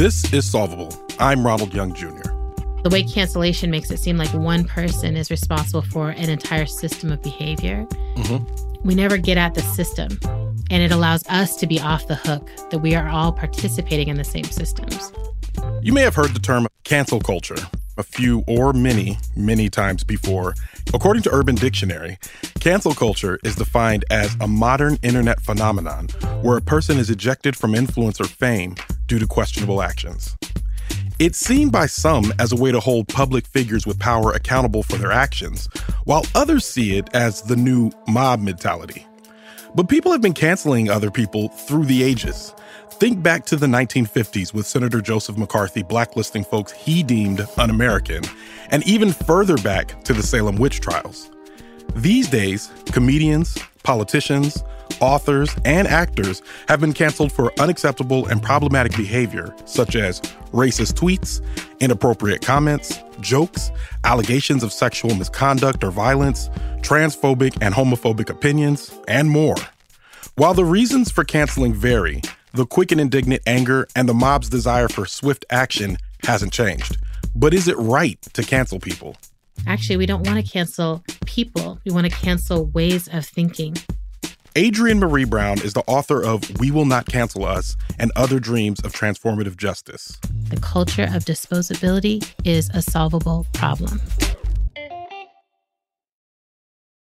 This is Solvable. I'm Ronald Young Jr. The way cancellation makes it seem like one person is responsible for an entire system of behavior. Mm-hmm. We never get at the system, and it allows us to be off the hook that we are all participating in the same systems. You may have heard the term cancel culture a few or many, many times before. According to Urban Dictionary, cancel culture is defined as a modern internet phenomenon where a person is ejected from influence or fame due to questionable actions. It's seen by some as a way to hold public figures with power accountable for their actions, while others see it as the new mob mentality. But people have been canceling other people through the ages. Think back to the 1950s with Senator Joseph McCarthy blacklisting folks he deemed un American, and even further back to the Salem witch trials. These days, comedians, politicians, authors, and actors have been canceled for unacceptable and problematic behavior, such as racist tweets, inappropriate comments, jokes, allegations of sexual misconduct or violence, transphobic and homophobic opinions, and more. While the reasons for canceling vary, the quick and indignant anger and the mob's desire for swift action hasn't changed. But is it right to cancel people? Actually, we don't want to cancel people. We want to cancel ways of thinking. Adrienne Maree Brown is the author of We Will Not Cancel Us and Other Dreams of Transformative Justice. The culture of disposability is a solvable problem.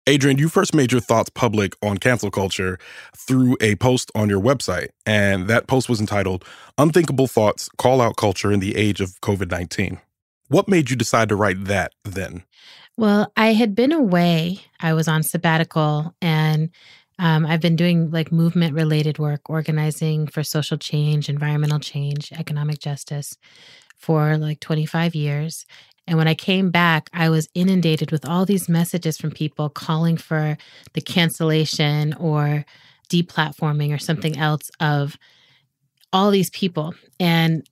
Adrienne, you first made your thoughts public on cancel culture through a post on your website. And that post was entitled Unthinkable Thoughts Call Out Culture in the Age of COVID 19. What made you decide to write that then? Well, I had been away. I was on sabbatical and um, I've been doing like movement related work, organizing for social change, environmental change, economic justice for like 25 years. And when I came back, I was inundated with all these messages from people calling for the cancellation or deplatforming or something else of all these people. And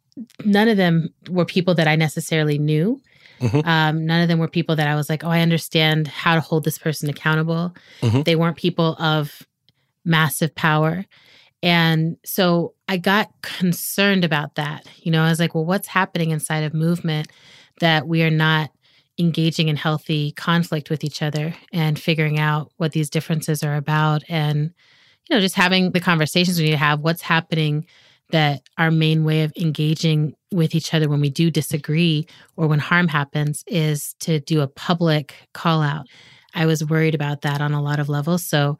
none of them were people that I necessarily knew. Mm-hmm. Um, none of them were people that I was like, oh, I understand how to hold this person accountable. Mm-hmm. They weren't people of massive power. And so I got concerned about that. You know, I was like, well, what's happening inside of movement that we are not engaging in healthy conflict with each other and figuring out what these differences are about and you know just having the conversations we need to have what's happening that our main way of engaging with each other when we do disagree or when harm happens is to do a public call out. I was worried about that on a lot of levels so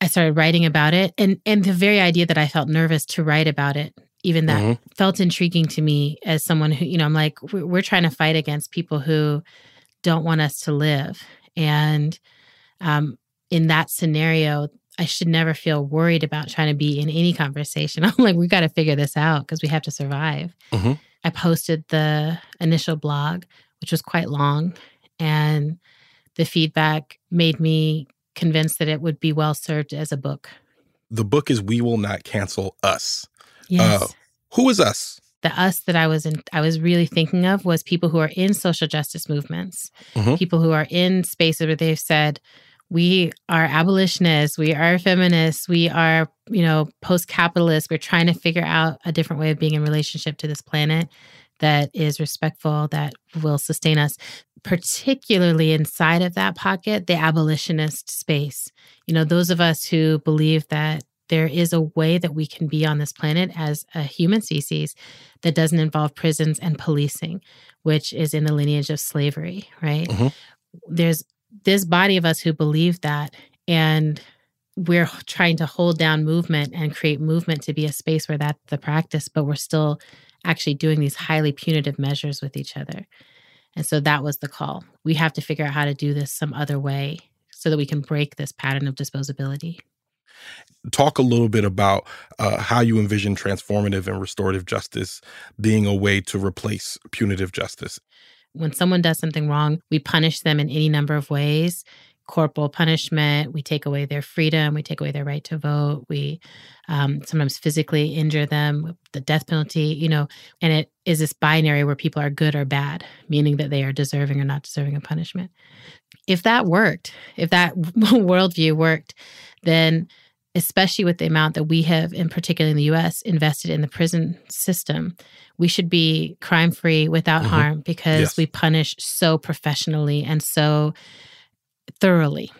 i started writing about it. And and the very idea that i felt nervous to write about it even that mm-hmm. felt intriguing to me as someone who, you know, I'm like, we're, we're, trying to fight against people who don't want us to live. And um, in that scenario, I should never feel worried about trying to be in any conversation. I'm like, we got to figure this out because we have to survive. Mm-hmm. I posted the initial blog, which was quite long, and the feedback made me convinced that it would be well served as a book. The book is We Will Not Cancel Us. Yes. Uh, who is us? the us that I was in I was really thinking of was people who are in social justice movements, Mhm. people who are in spaces where they've said, we are abolitionists, we are feminists, we are, you know, post-capitalists. We're trying to figure out a different way of being in relationship to this planet that is respectful, that will sustain us. Particularly inside of that pocket, the abolitionist space. You know, those of us who believe that there is a way that we can be on this planet as a human species that doesn't involve prisons and policing, which is in the lineage of slavery, right? Mhm. There's this body of us who believe that, and we're trying to hold down movement and create movement to be a space where that's the practice, but we're still actually doing these highly punitive measures with each other. And so that was the call. We have to figure out how to do this some other way so that we can break this pattern of disposability. Talk a little bit about uh, how you envision transformative and restorative justice being a way to replace punitive justice. when someone does something wrong, we punish them in any number of ways. Corporal punishment, we take away their freedom, we take away their right to vote, we um, sometimes physically injure them, the death penalty, you know, and it is this binary where people are good or bad, meaning that they are deserving or not deserving of punishment. If that worked, if that worldview worked, then especially with the amount that we have, in particular in the US, invested in the prison system, we should be crime free without Mhm. harm because Yes. we punish so professionally and so thoroughly.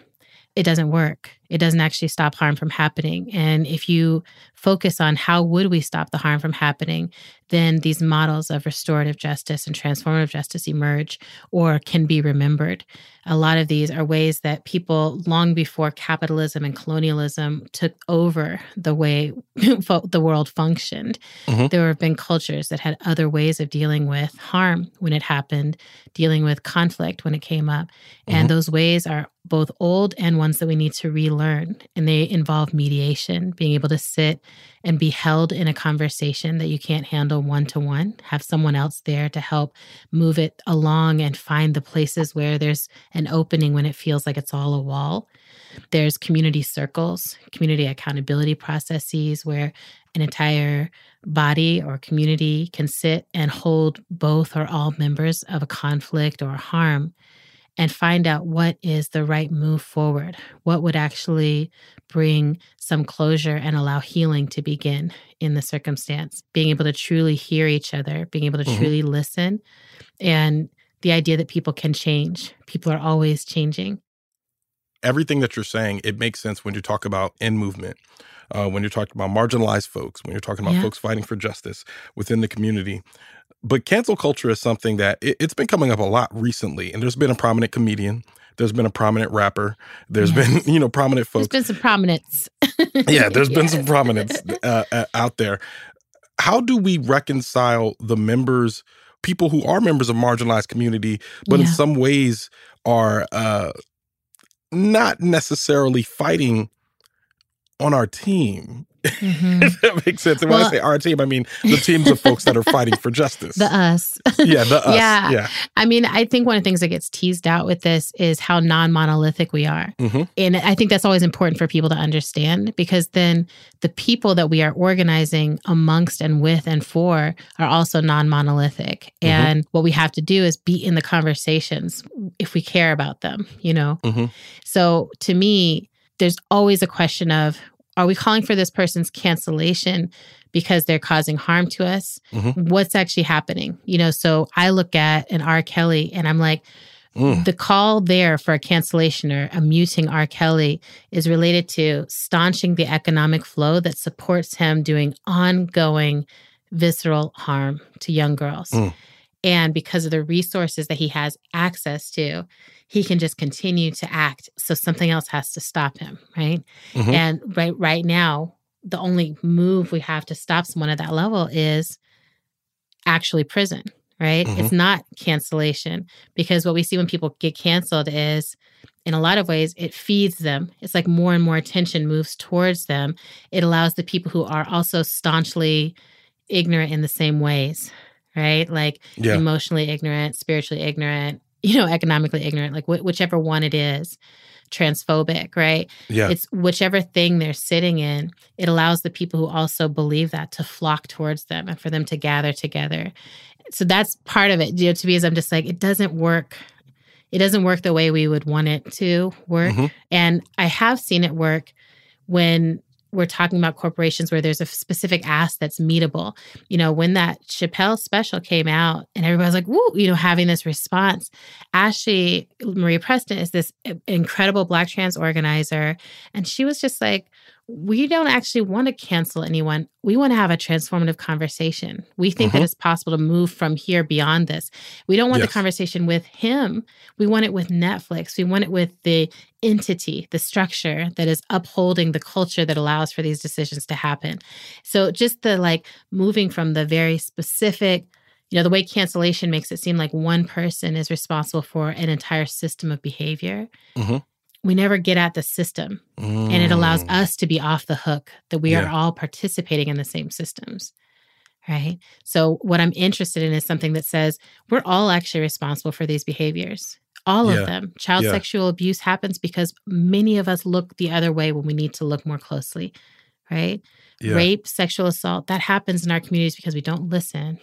It doesn't work. It doesn't actually stop harm from happening. And if you focus on how would we stop the harm from happening, then these models of restorative justice and transformative justice emerge or can be remembered. A lot of these are ways that people long before capitalism and colonialism took over the way the world functioned. Mhm. There have been cultures that had other ways of dealing with harm when it happened, dealing with conflict when it came up. And those ways are both old and ones that we need to relearn. And they involve mediation, being able to sit and be held in a conversation that you can't handle one to one, have someone else there to help move it along and find the places where there's an opening when it feels like it's all a wall. There's community circles, community accountability processes where an entire body or community can sit and hold both or all members of a conflict or harm and find out what is the right move forward. What would actually bring some closure and allow healing to begin in the circumstance? Being able to truly hear each other, being able to Mhm. truly listen, and the idea that people can change. People are always changing. Everything that you're saying, it makes sense when you talk about in movement, uh, when you're talking about marginalized folks, when you're talking about Yeah. folks fighting for justice within the community. But cancel culture is something that it, it's been coming up a lot recently, and there's been a prominent comedian, there's been a prominent rapper, There's Yes. been you know prominent folks. There's been some prominence. yeah, there's been some prominence uh, uh, out there. How do we reconcile the members, people who are members of marginalized community, but in some ways are uh, not necessarily fighting on our team? Mhm. if that makes sense. And when I say our team, I mean the teams of folks that are fighting for justice. The us. yeah, the us. Yeah. Yeah. I mean, I think one of the things that gets teased out with this is how non monolithic we are. Mhm. And I think that's always important for people to understand because then the people that we are organizing amongst and with and for are also non monolithic. Mhm. And what we have to do is be in the conversations if we care about them, you know? Mhm. So to me, there's always a question of are we calling for this person's cancellation because they're causing harm to us? Mhm. What's actually happening? You know, so I look at an R. Kelly and I'm like, Mm. the call there for a cancellation or a muting R. Kelly is related to staunching the economic flow that supports him doing ongoing visceral harm to young girls. Mm. And because of the resources that he has access to, he can just continue to act. So something else has to stop him, right? Mhm. And right right now, the only move we have to stop someone at that level is actually prison, right? Mm-hmm. It's not cancellation because what we see when people get canceled is in a lot of ways, it feeds them. It's like more and more attention moves towards them. It allows the people who are also staunchly ignorant in the same ways, right? Like yeah. emotionally ignorant, spiritually ignorant, you know, economically ignorant, like wh- whichever one it is, transphobic, right? Yeah. It's whichever thing they're sitting in, it allows the people who also believe that to flock towards them and for them to gather together. So that's part of it. You know, to me, is I'm just like, it doesn't work it doesn't work the way we would want it to work. Mm-hmm. And I have seen it work when we're talking about corporations where there's a specific ask that's meetable. You know, when that Chappelle special came out and everybody was like, woo, you know, having this response, Ashlee Marie Preston is this eh, incredible Black trans organizer. And she was just like, we don't actually want to cancel anyone. We want to have a transformative conversation. We think mm-hmm. that it's possible to move from here beyond this. We don't want yes. the conversation with him. We want it with Netflix. We want it with the entity, the structure that is upholding the culture that allows for these decisions to happen. So just the like moving from the very specific you know the way cancellation makes it seem like one person is responsible for an entire system of behavior mm-hmm we never get at the system mm. and it allows mm. us to be off the hook that we yeah. are all participating in the same systems right so what i'm interested in is something that says we're all actually responsible for these behaviors all yeah. of them child yeah. sexual abuse happens because many of us look the other way when we need to look more closely right rape sexual assault that happens in our communities because we don't listen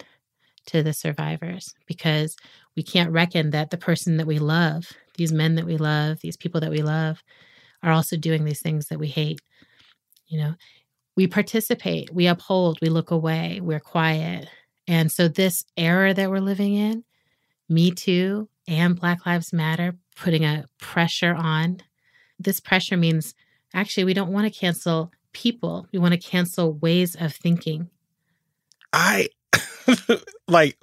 to the survivors because we can't reckon that the person that we love these men that we love, these people that we love, are also doing these things that we hate. You know, we participate, we uphold, we look away, we're quiet. And so, this era that we're living in, Me Too and Black Lives Matter, putting a pressure on, this pressure means actually we don't want to cancel people, we want to cancel ways of thinking. I like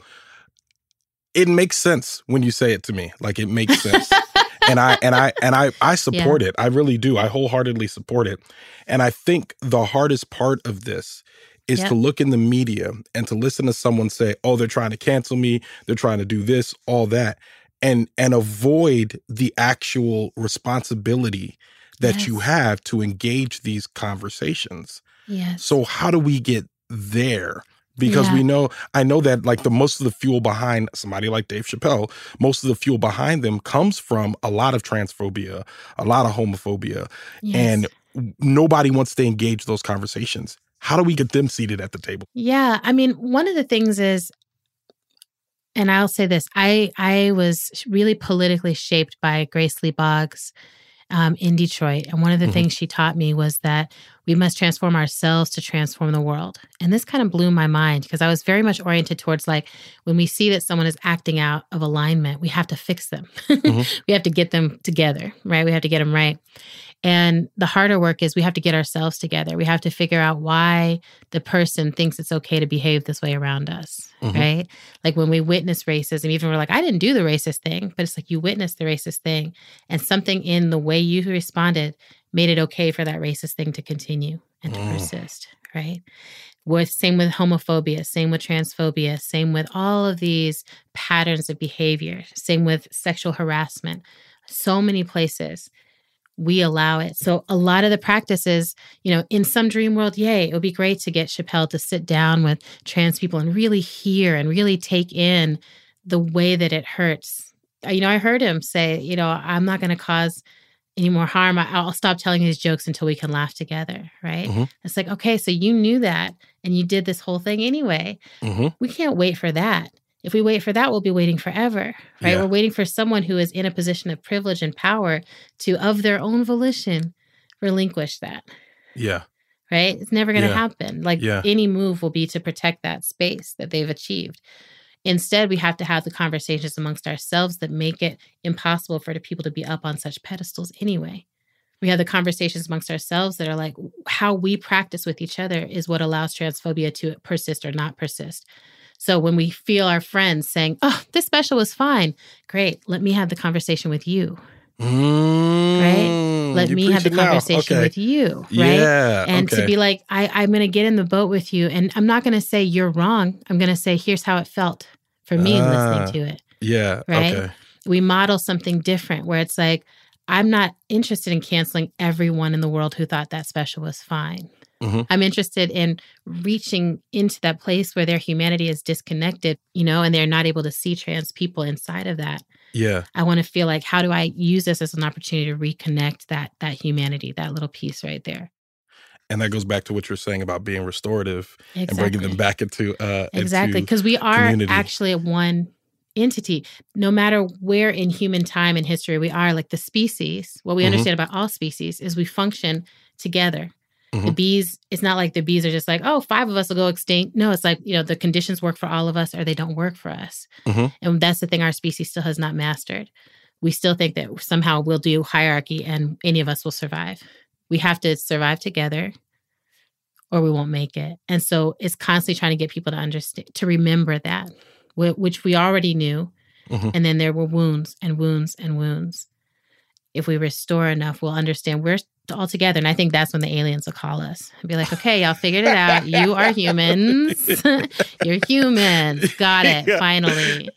it makes sense when you say it to me. Like it makes sense. and I and I and I I support yeah. it. I really do. I wholeheartedly support it. And I think the hardest part of this is to look in the media and to listen to someone say, "Oh, they're trying to cancel me. They're trying to do this, all that." And and avoid the actual responsibility that yes. you have to engage these conversations. Yes. So how do we get there? Because yeah. we know I know that like the most of the fuel behind somebody like Dave Chappelle, most of the fuel behind them comes from a lot of transphobia, a lot of homophobia, yes. and nobody wants to engage those conversations. How do we get them seated at the table? Yeah, I mean, one of the things is and I'll say this, I I was really politically shaped by Grace Lee Boggs um, in Detroit. And one of the mm-hmm. things she taught me was that we must transform ourselves to transform the world. And this kind of blew my mind because I was very much oriented towards like when we see that someone is acting out of alignment, we have to fix them. Mm-hmm. we have to get them together, right? We have to get them right. And the harder work is we have to get ourselves together. We have to figure out why the person thinks it's okay to behave this way around us, mm-hmm. right? Like when we witness racism, even we're like, I didn't do the racist thing, but it's like you witnessed the racist thing. And something in the way you responded made it okay for that racist thing to continue and to mm. persist, right? With same with homophobia, same with transphobia, same with all of these patterns of behavior, same with sexual harassment. So many places we allow it. So a lot of the practices, you know, in some dream world, yay, it would be great to get Chappelle to sit down with trans people and really hear and really take in the way that it hurts. You know, I heard him say, you know, I'm not going to cause any more harm. I'll stop telling these jokes until we can laugh together, right? Mm-hmm. It's like, okay, so you knew that and you did this whole thing anyway. Mm-hmm. We can't wait for that. If we wait for that, we'll be waiting forever, right? Yeah. We're waiting for someone who is in a position of privilege and power to, of their own volition, relinquish that. Yeah. Right? It's never going to yeah. happen. Like yeah. any move will be to protect that space that they've achieved. Instead, we have to have the conversations amongst ourselves that make it impossible for the people to be up on such pedestals anyway. We have the conversations amongst ourselves that are like how we practice with each other is what allows transphobia to persist or not persist. So when we feel our friends saying, "Oh, this special was fine," great. Let me have the conversation with you. Mm, right? Let me have the conversation okay. with you, right? Yeah, and okay. to be like, I, I'm going to get in the boat with you, and I'm not going to say you're wrong. I'm going to say, here's how it felt for me Ah. listening to it. Yeah. Right? Okay. We model something different where it's like, I'm not interested in canceling everyone in the world who thought that special was fine. Mhm. I'm interested in reaching into that place where their humanity is disconnected, you know, and they're not able to see trans people inside of that. Yeah. I want to feel like how do I use this as an opportunity to reconnect that that humanity, that little piece right there. And that goes back to what you're saying about being restorative Exactly. and bringing them back into uh Exactly. Because we are community. actually one entity. No matter where in human time and history we are, like the species, what we Mhm. understand about all species is we function together. The Mhm. bees, it's not like the bees are just like, oh, five of us will go extinct. No, it's like, you know, the conditions work for all of us or they don't work for us. Mhm. And that's the thing our species still has not mastered. We still think that somehow we'll do hierarchy and any of us will survive. We have to survive together or we won't make it. And so it's constantly trying to get people to understand, to remember that, which we already knew. Mhm. And then there were wounds and wounds and wounds. If we restore enough, we'll understand we're all together. And I think that's when the aliens will call us and be like, okay, y'all figured it out. You are humans. You're humans. Got it. Yeah. Finally.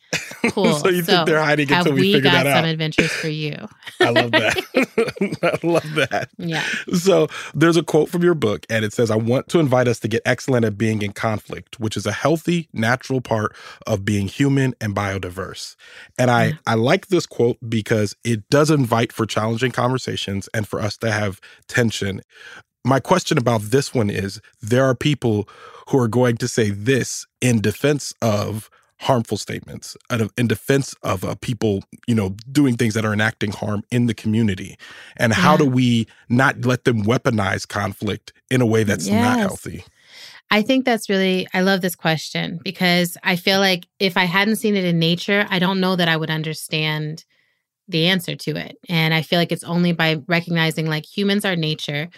Cool. so you think they're hiding until we, we figure got that some adventures for you? I love that. I love that. Yeah. So there's a quote from your book, and it says, I want to invite us to get excellent at being in conflict, which is a healthy, natural part of being human and biodiverse. And I, Yeah. I like this quote because it does invite for challenging conversations and for us to have tension. My question about this one is there are people who are going to say this in defense of harmful statements out of- in defense of uh, people you know doing things that are enacting harm in the community and how Yeah. do we not let them weaponize conflict in a way that's not healthy I think that's really, I love this question because I feel like if I hadn't seen it in nature, I don't know that I would understand the answer to it. And I feel like it's only by recognizing like humans are nature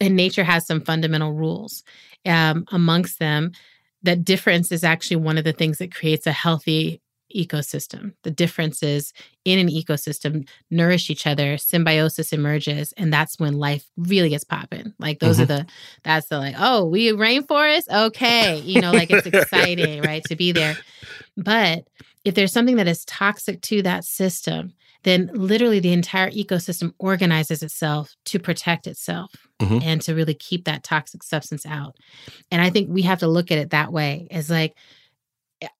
and nature has some fundamental rules. Um, amongst them, that difference is actually one of the things that creates a healthy ecosystem. The differences in an ecosystem nourish each other, symbiosis emerges, and that's when life really gets popping. Like those are mm-hmm. the that's the like, oh, we rainforest? Okay. You know, like it's exciting, right? To be there. But if there's something that is toxic to that system, then literally the entire ecosystem organizes itself to protect itself Mhm. and to really keep that toxic substance out. And I think we have to look at it that way as like,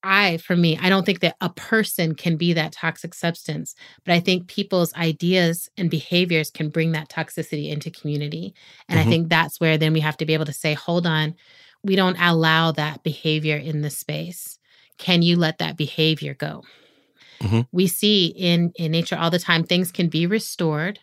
I, for me, I don't think that a person can be that toxic substance, but I think people's ideas and behaviors can bring that toxicity into community. And Mhm. I think that's where then we have to be able to say, hold on, we don't allow that behavior in this space. Can you let that behavior go? Mhm. We see in, in nature all the time things can be restored.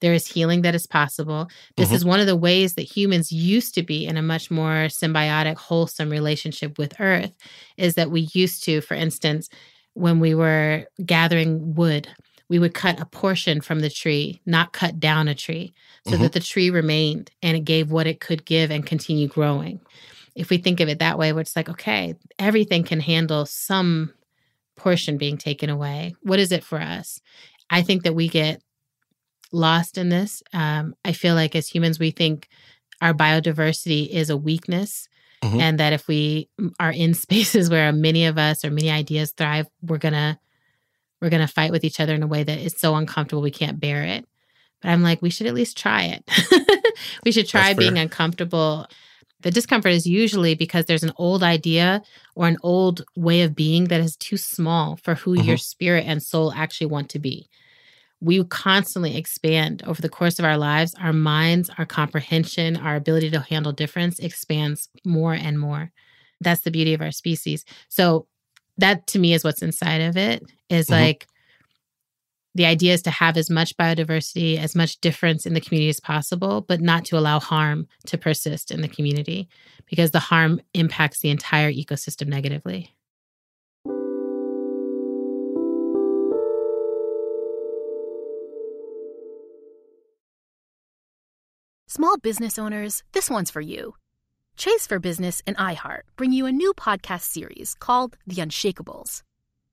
There is healing that is possible. This Mhm. is one of the ways that humans used to be in a much more symbiotic, wholesome relationship with Earth, is that we used to, for instance, when we were gathering wood, we would cut a portion from the tree, not cut down a tree, so Mhm. that the tree remained and it gave what it could give and continue growing. If we think of it that way, where it's like, okay, everything can handle some portion being taken away. What is it for us? I think that we get lost in this. Um, I feel like as humans, we think our biodiversity is a weakness. Mhm. And that if we are in spaces where many of us or many ideas thrive, we're gonna we're gonna fight with each other in a way that is so uncomfortable we can't bear it. But I'm like, we should at least try it. we should try That's being fair. uncomfortable. The discomfort is usually because there's an old idea or an old way of being that is too small for who your spirit and soul actually want to be. We constantly expand over the course of our lives. Our minds, our comprehension, our ability to handle difference expands more and more. That's the beauty of our species. So, that to me is what's inside of it is Mhm. like the idea is to have as much biodiversity, as much difference in the community as possible, but not to allow harm to persist in the community because the harm impacts the entire ecosystem negatively. Small business owners, this one's for you. Chase for Business and iHeart bring you a new podcast series called The Unshakables.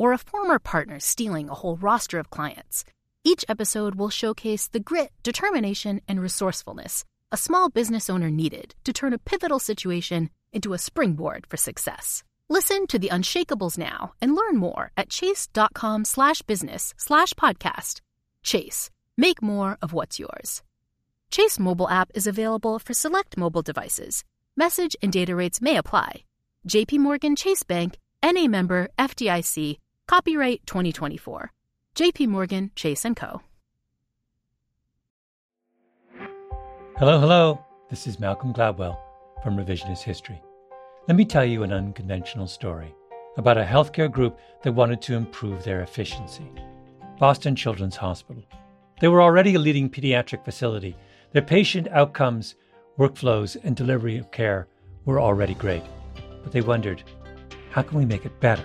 or a former partner stealing a whole roster of clients, each episode will showcase the grit, determination, and resourcefulness a small business owner needed to turn a pivotal situation into a springboard for success. Listen to The Unshakables now and learn more at chase.com slash business slash podcast. Chase, make more of what's yours. Chase mobile app is available for select mobile devices. Message and data rates may apply. JP Morgan Chase Bank, NA member FDIC, copyright 2024. JP Morgan Chase & Co. Hello, hello. This is Malcolm Gladwell from Revisionist History. Let me tell you an unconventional story about a healthcare group that wanted to improve their efficiency. Boston Children's Hospital. They were already a leading pediatric facility. Their patient outcomes, workflows, and delivery of care were already great. But they wondered, how can we make it better?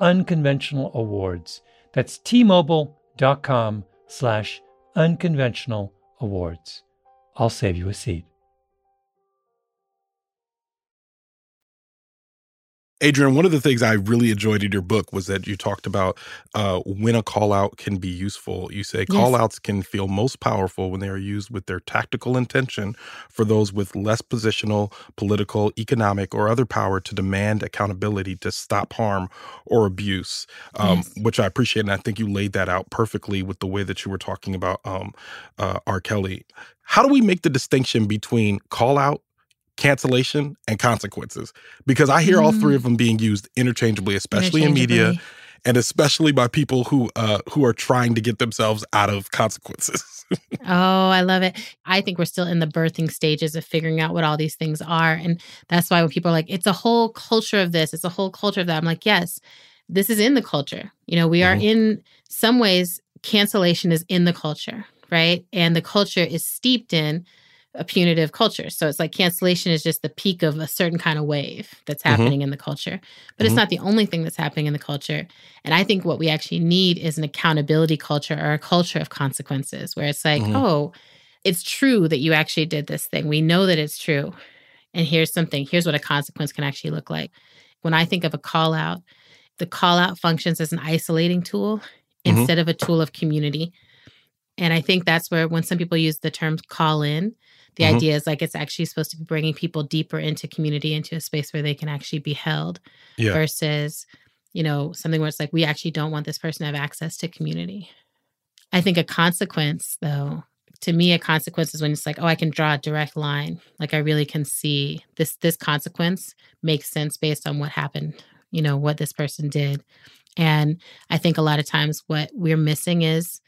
unconventional awards. That's tmobile.com slash unconventional awards. I'll save you a seat. Adrienne, one of the things I really enjoyed in your book was that you talked about uh, when a call out can be useful. You say call outs can feel most powerful when they are used with their tactical intention for those with less positional, political, economic, or other power to demand accountability to stop harm or abuse, um, yes. which I appreciate. And I think you laid that out perfectly with the way that you were talking about um, uh, R. Kelly. How do we make the distinction between call out cancellation and consequences because I hear mm. all three of mm. them being used interchangeably, especially in media and especially by people who uh, who are trying to get themselves out of consequences. oh, I love it. I think we're still in the birthing stages of figuring out what all these things are, and that's why when people are like, "It's a whole culture of this," it's a whole culture of that. I'm like, yes, this is in the culture. You know, we are mm-hmm. in some ways cancellation is in the culture, right? And the culture is steeped in a punitive culture. So it's like cancellation is just the peak of a certain kind of wave that's mm-hmm. happening mm-hmm. in the culture. But mm-hmm. it's not the only thing that's happening in the culture. And I think what we actually need is an accountability culture or a culture of consequences where it's like, mm-hmm. oh, it's true that you actually did this thing. We know that it's true. And here's something, here's what a consequence can actually look like. When I think of a call out, the call out functions as an isolating tool mm-hmm. instead of a tool of community. And I think that's where when some people use the term call in, the mm-hmm. idea is like it's actually supposed to be bringing people deeper into community, into a space where they can actually be held yeah. versus, you know, something where it's like, we actually don't want this person to have access to community. I think a consequence, though, to me, a consequence is when it's like, oh, I can draw a direct line. Like I really can see this this consequence makes sense based on what happened, you know, what this person did. And I think a lot of times what we're missing is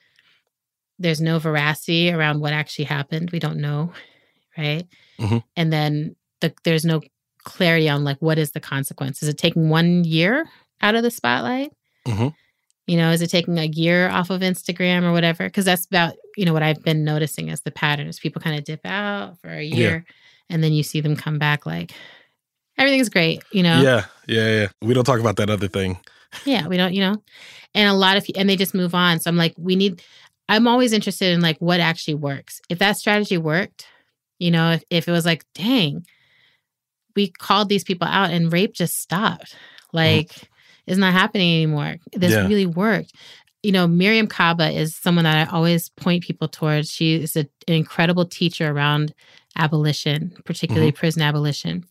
there's no veracity around what actually happened. We don't know right? Mm-hmm. And then the, there's no clarity on like what is the consequence. Is it taking one year out of the spotlight? Mm-hmm. You know, is it taking a year off of Instagram or whatever? Because that's about, you know, what I've been noticing as the pattern is people kind of dip out for a year and then you see them come back like everything's great, you know? Yeah, yeah, yeah. We don't talk about that other thing. Yeah, we don't, you know? And a lot of, and they just move on. So I'm like, we need, I'm always interested in like what actually works. If that strategy worked, you know, if, if it was like, dang, we called these people out and rape just stopped. Like, mm. it's not happening anymore. This yeah. really worked. You know, Mariame Kaba is someone that I always point people towards. She is a, an incredible teacher around abolition, particularly mm-hmm. prison abolition.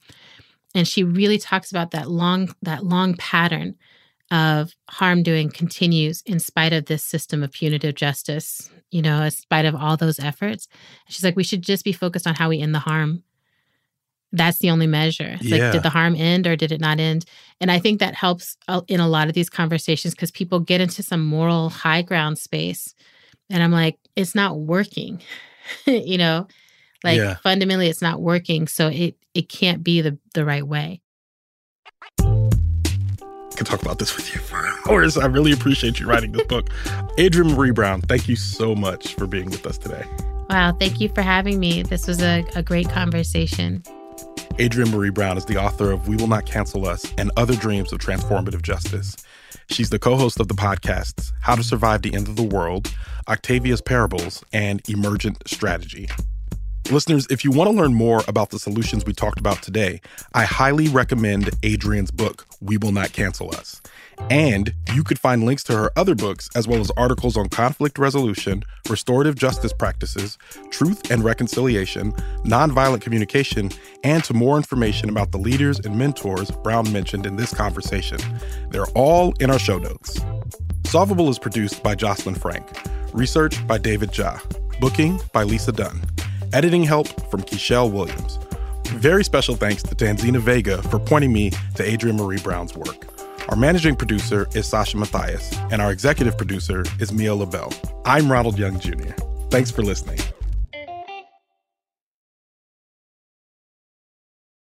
And she really talks about that long, that long pattern of harm doing continues in spite of this system of punitive justice, you know, in spite of all those efforts. She's like, we should just be focused on how we end the harm. That's the only measure. It's yeah. like, did the harm end or did it not end? And I think that helps in a lot of these conversations because people get into some moral high ground space. And I'm like, it's not working, you know? Like yeah. fundamentally it's not working. So it it can't be the, the right way could talk about this with you for hours. I really appreciate you writing this book. Adrienne Maree Brown, thank you so much for being with us today. Wow, thank you for having me. This was a, a great conversation. Adrienne Maree Brown is the author of We Will Not Cancel Us and Other Dreams of Transformative Justice. She's the co host of the podcasts How to Survive the End of the World, Octavia's Parables, and Emergent Strategy. Listeners, if you want to learn more about the solutions we talked about today, I highly recommend Adrienne's book, We Will Not Cancel Us. And you could find links to her other books, as well as articles on conflict resolution, restorative justice practices, truth and reconciliation, nonviolent communication, and to more information about the leaders and mentors Brown mentioned in this conversation. They're all in our show notes. Solvable is produced by Jocelyn Frank, research by David Jha, booking by Lisa Dunn. Editing help from Kishelle Williams. Very special thanks to Tanzina Vega for pointing me to Adrienne Maree Brown's work. Our managing producer is Sasha Matthias, and our executive producer is Mia Lobel. I'm Ronald Young Jr. Thanks for listening.